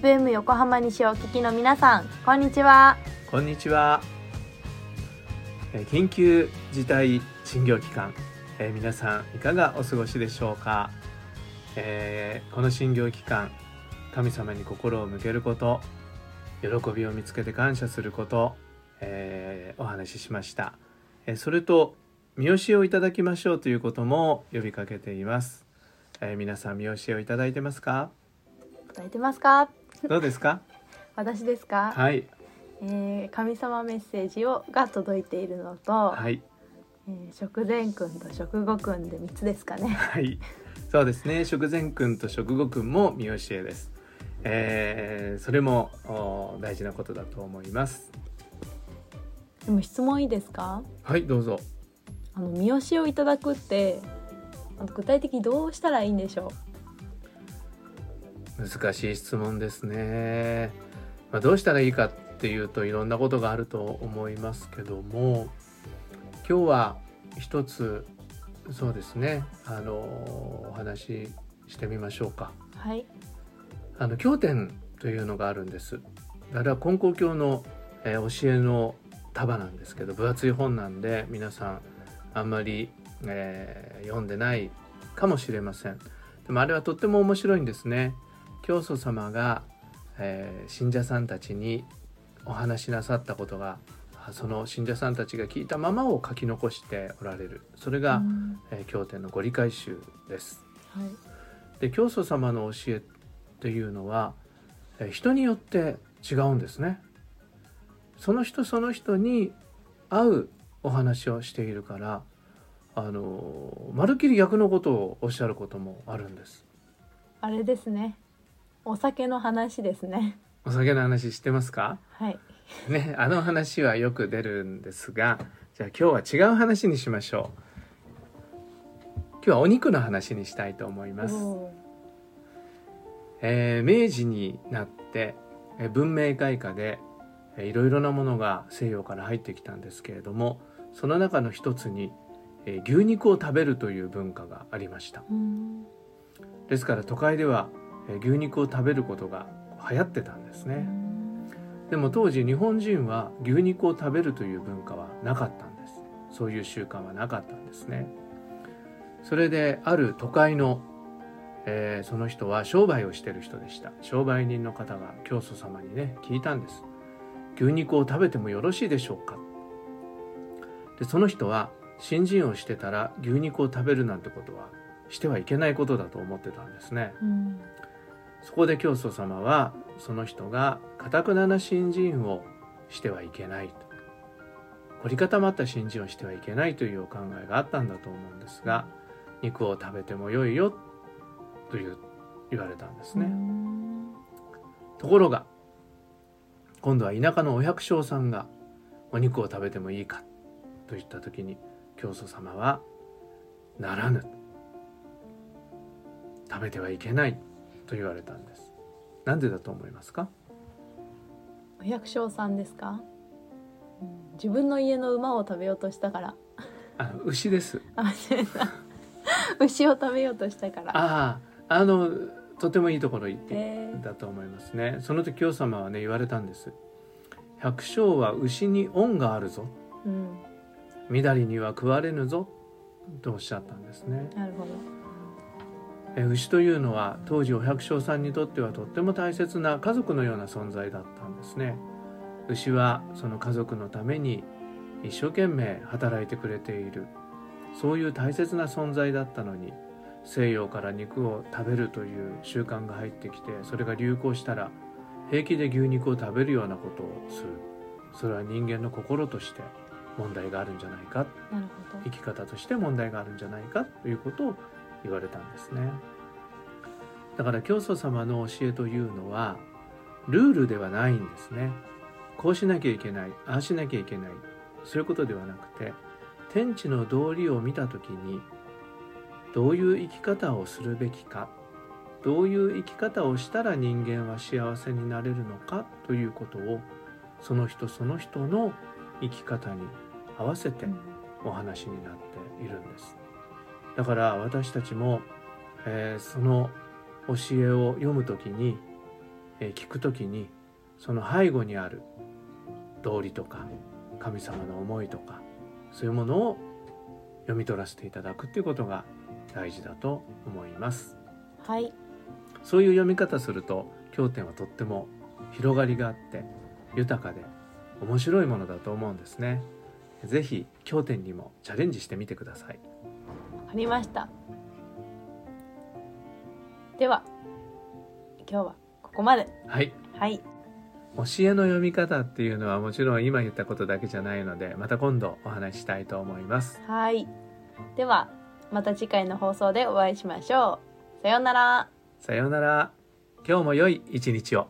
FM 横浜西をお聞きの皆さんこんにちは。こんにちは。えー緊急事態診療期間、えー皆さんいかがお過ごしでしょうか、えーこの診療期間神様に心を向けること喜びを見つけて感謝すること、えーお話ししました、えーそれと見教えをいただきましょうということも呼びかけています、えー皆さん見教えをいただいてますか？答えてますか？どうですか？私ですか、はいえー神様メッセージをが届いているのと、はいえー食前くんと食後くんで三つですかね はい、そうですね。食前くんと食後くんも見教えです。えーそれもお大事なことだと思います。でも質問いいですか？はい、どうぞ。あの見教えをいただくって具体的にどうしたらいいんでしょ難しい質問ですね。まあ、どうしたらいいかっていうといろんなことがあると思いますけども、今日は一つそうですね。あのお話ししてみましょうか。うはいあの経典というのがあるんです。あれは金光教の、えー教えの束なんですけど分厚い本なんで皆さんあんまり、えー読んでないかもしれません。でもあれはとっても面白いんですね。教祖様が、えー信者さんたちにお話しなさったことがその信者さんたちが聞いたままを書き残しておられるそれが、うんえー経典のご理解集です。はいで教祖様の教えっていうのはえー人によって違うんですね。その人その人に合うお話をしているからあのまるっきり逆のことをおっしゃることもあるんです。あれですねお酒の話ですね。お酒の話してますか？はい。ねあの話はよく出るんですがじゃあ今日は違う話にしましょう。今日はお肉の話にしたいと思います。おー。えー明治になってえー文明開化でえーいろいろなものが西洋から入ってきたんですけれどもその中の一つに、えー牛肉を食べるという文化がありました。うん。ですから都会では、えー牛肉を食べることが流行ってたんですね。でも当時日本人は牛肉を食べるという文化はなかったんです。そういう習慣はなかったんですね。それである都会の、えーその人は商売をしてる人でした。商売人の方が教祖様にね聞いたんです。牛肉を食べてもよろしいでしょうか。でその人は新人をしてたら牛肉を食べるなんてことはしてはいけないことだと思ってたんですね。うんそこで教祖様はその人がかたくなな信心をしてはいけないと。凝り固まった信心をしてはいけないというお考えがあったんだと思うんですが肉を食べてもよいよという言われたんですね、うん。ところが今度は田舎のお百姓さんがお肉を食べてもいいかと言った時に教祖様はならぬ。食べてはいけないと言われたんです。なんでだと思いますか？お百姓さんですか、うん自分の家の馬を食べようとしたから。あの牛です。あ牛を食べようとしたから。あああのとてもいいところ行ってだと思いますね。その時教祖様はね言われたんです。百姓は牛に恩があるぞ。うん。みだりには食われぬぞ。とおっしゃったんですね。なるほど。え牛というのは当時お百姓さんにとってはとっても大切な家族のような存在だったんですね。牛はその家族のために一生懸命働いてくれている。そういう大切な存在だったのに西洋から肉を食べるという習慣が入ってきてそれが流行したら平気で牛肉を食べるようなことをする。それは人間の心として問題があるんじゃないか。生き方として問題があるんじゃないかということを言われたんですね。だから教祖様の教えというのはルールではないんですね。こうしなきゃいけないああしなきゃいけないそういうことではなくて天地の道理を見た時にどういう生き方をするべきかどういう生き方をしたら人間は幸せになれるのかということをその人その人の生き方に合わせてお話になっているんです。だから私たちも、えーその教えを読むときに、えー聞くときにその背後にある道理とか神様の思いとかそういうものを読み取らせていただくっていうことが大事だと思います。はい。そういう読み方すると経典はとっても広がりがあって豊かで面白いものだと思うんですね。ぜひ経典にもチャレンジしてみてくださいわかりました。では今日はここまで。はい。はい。教えの読み方っていうのはもちろん今言ったことだけじゃないのでまた今度お話ししたいと思います。はい。ではまた次回の放送でお会いしましょう。さようなら。さようなら。今日も良い一日を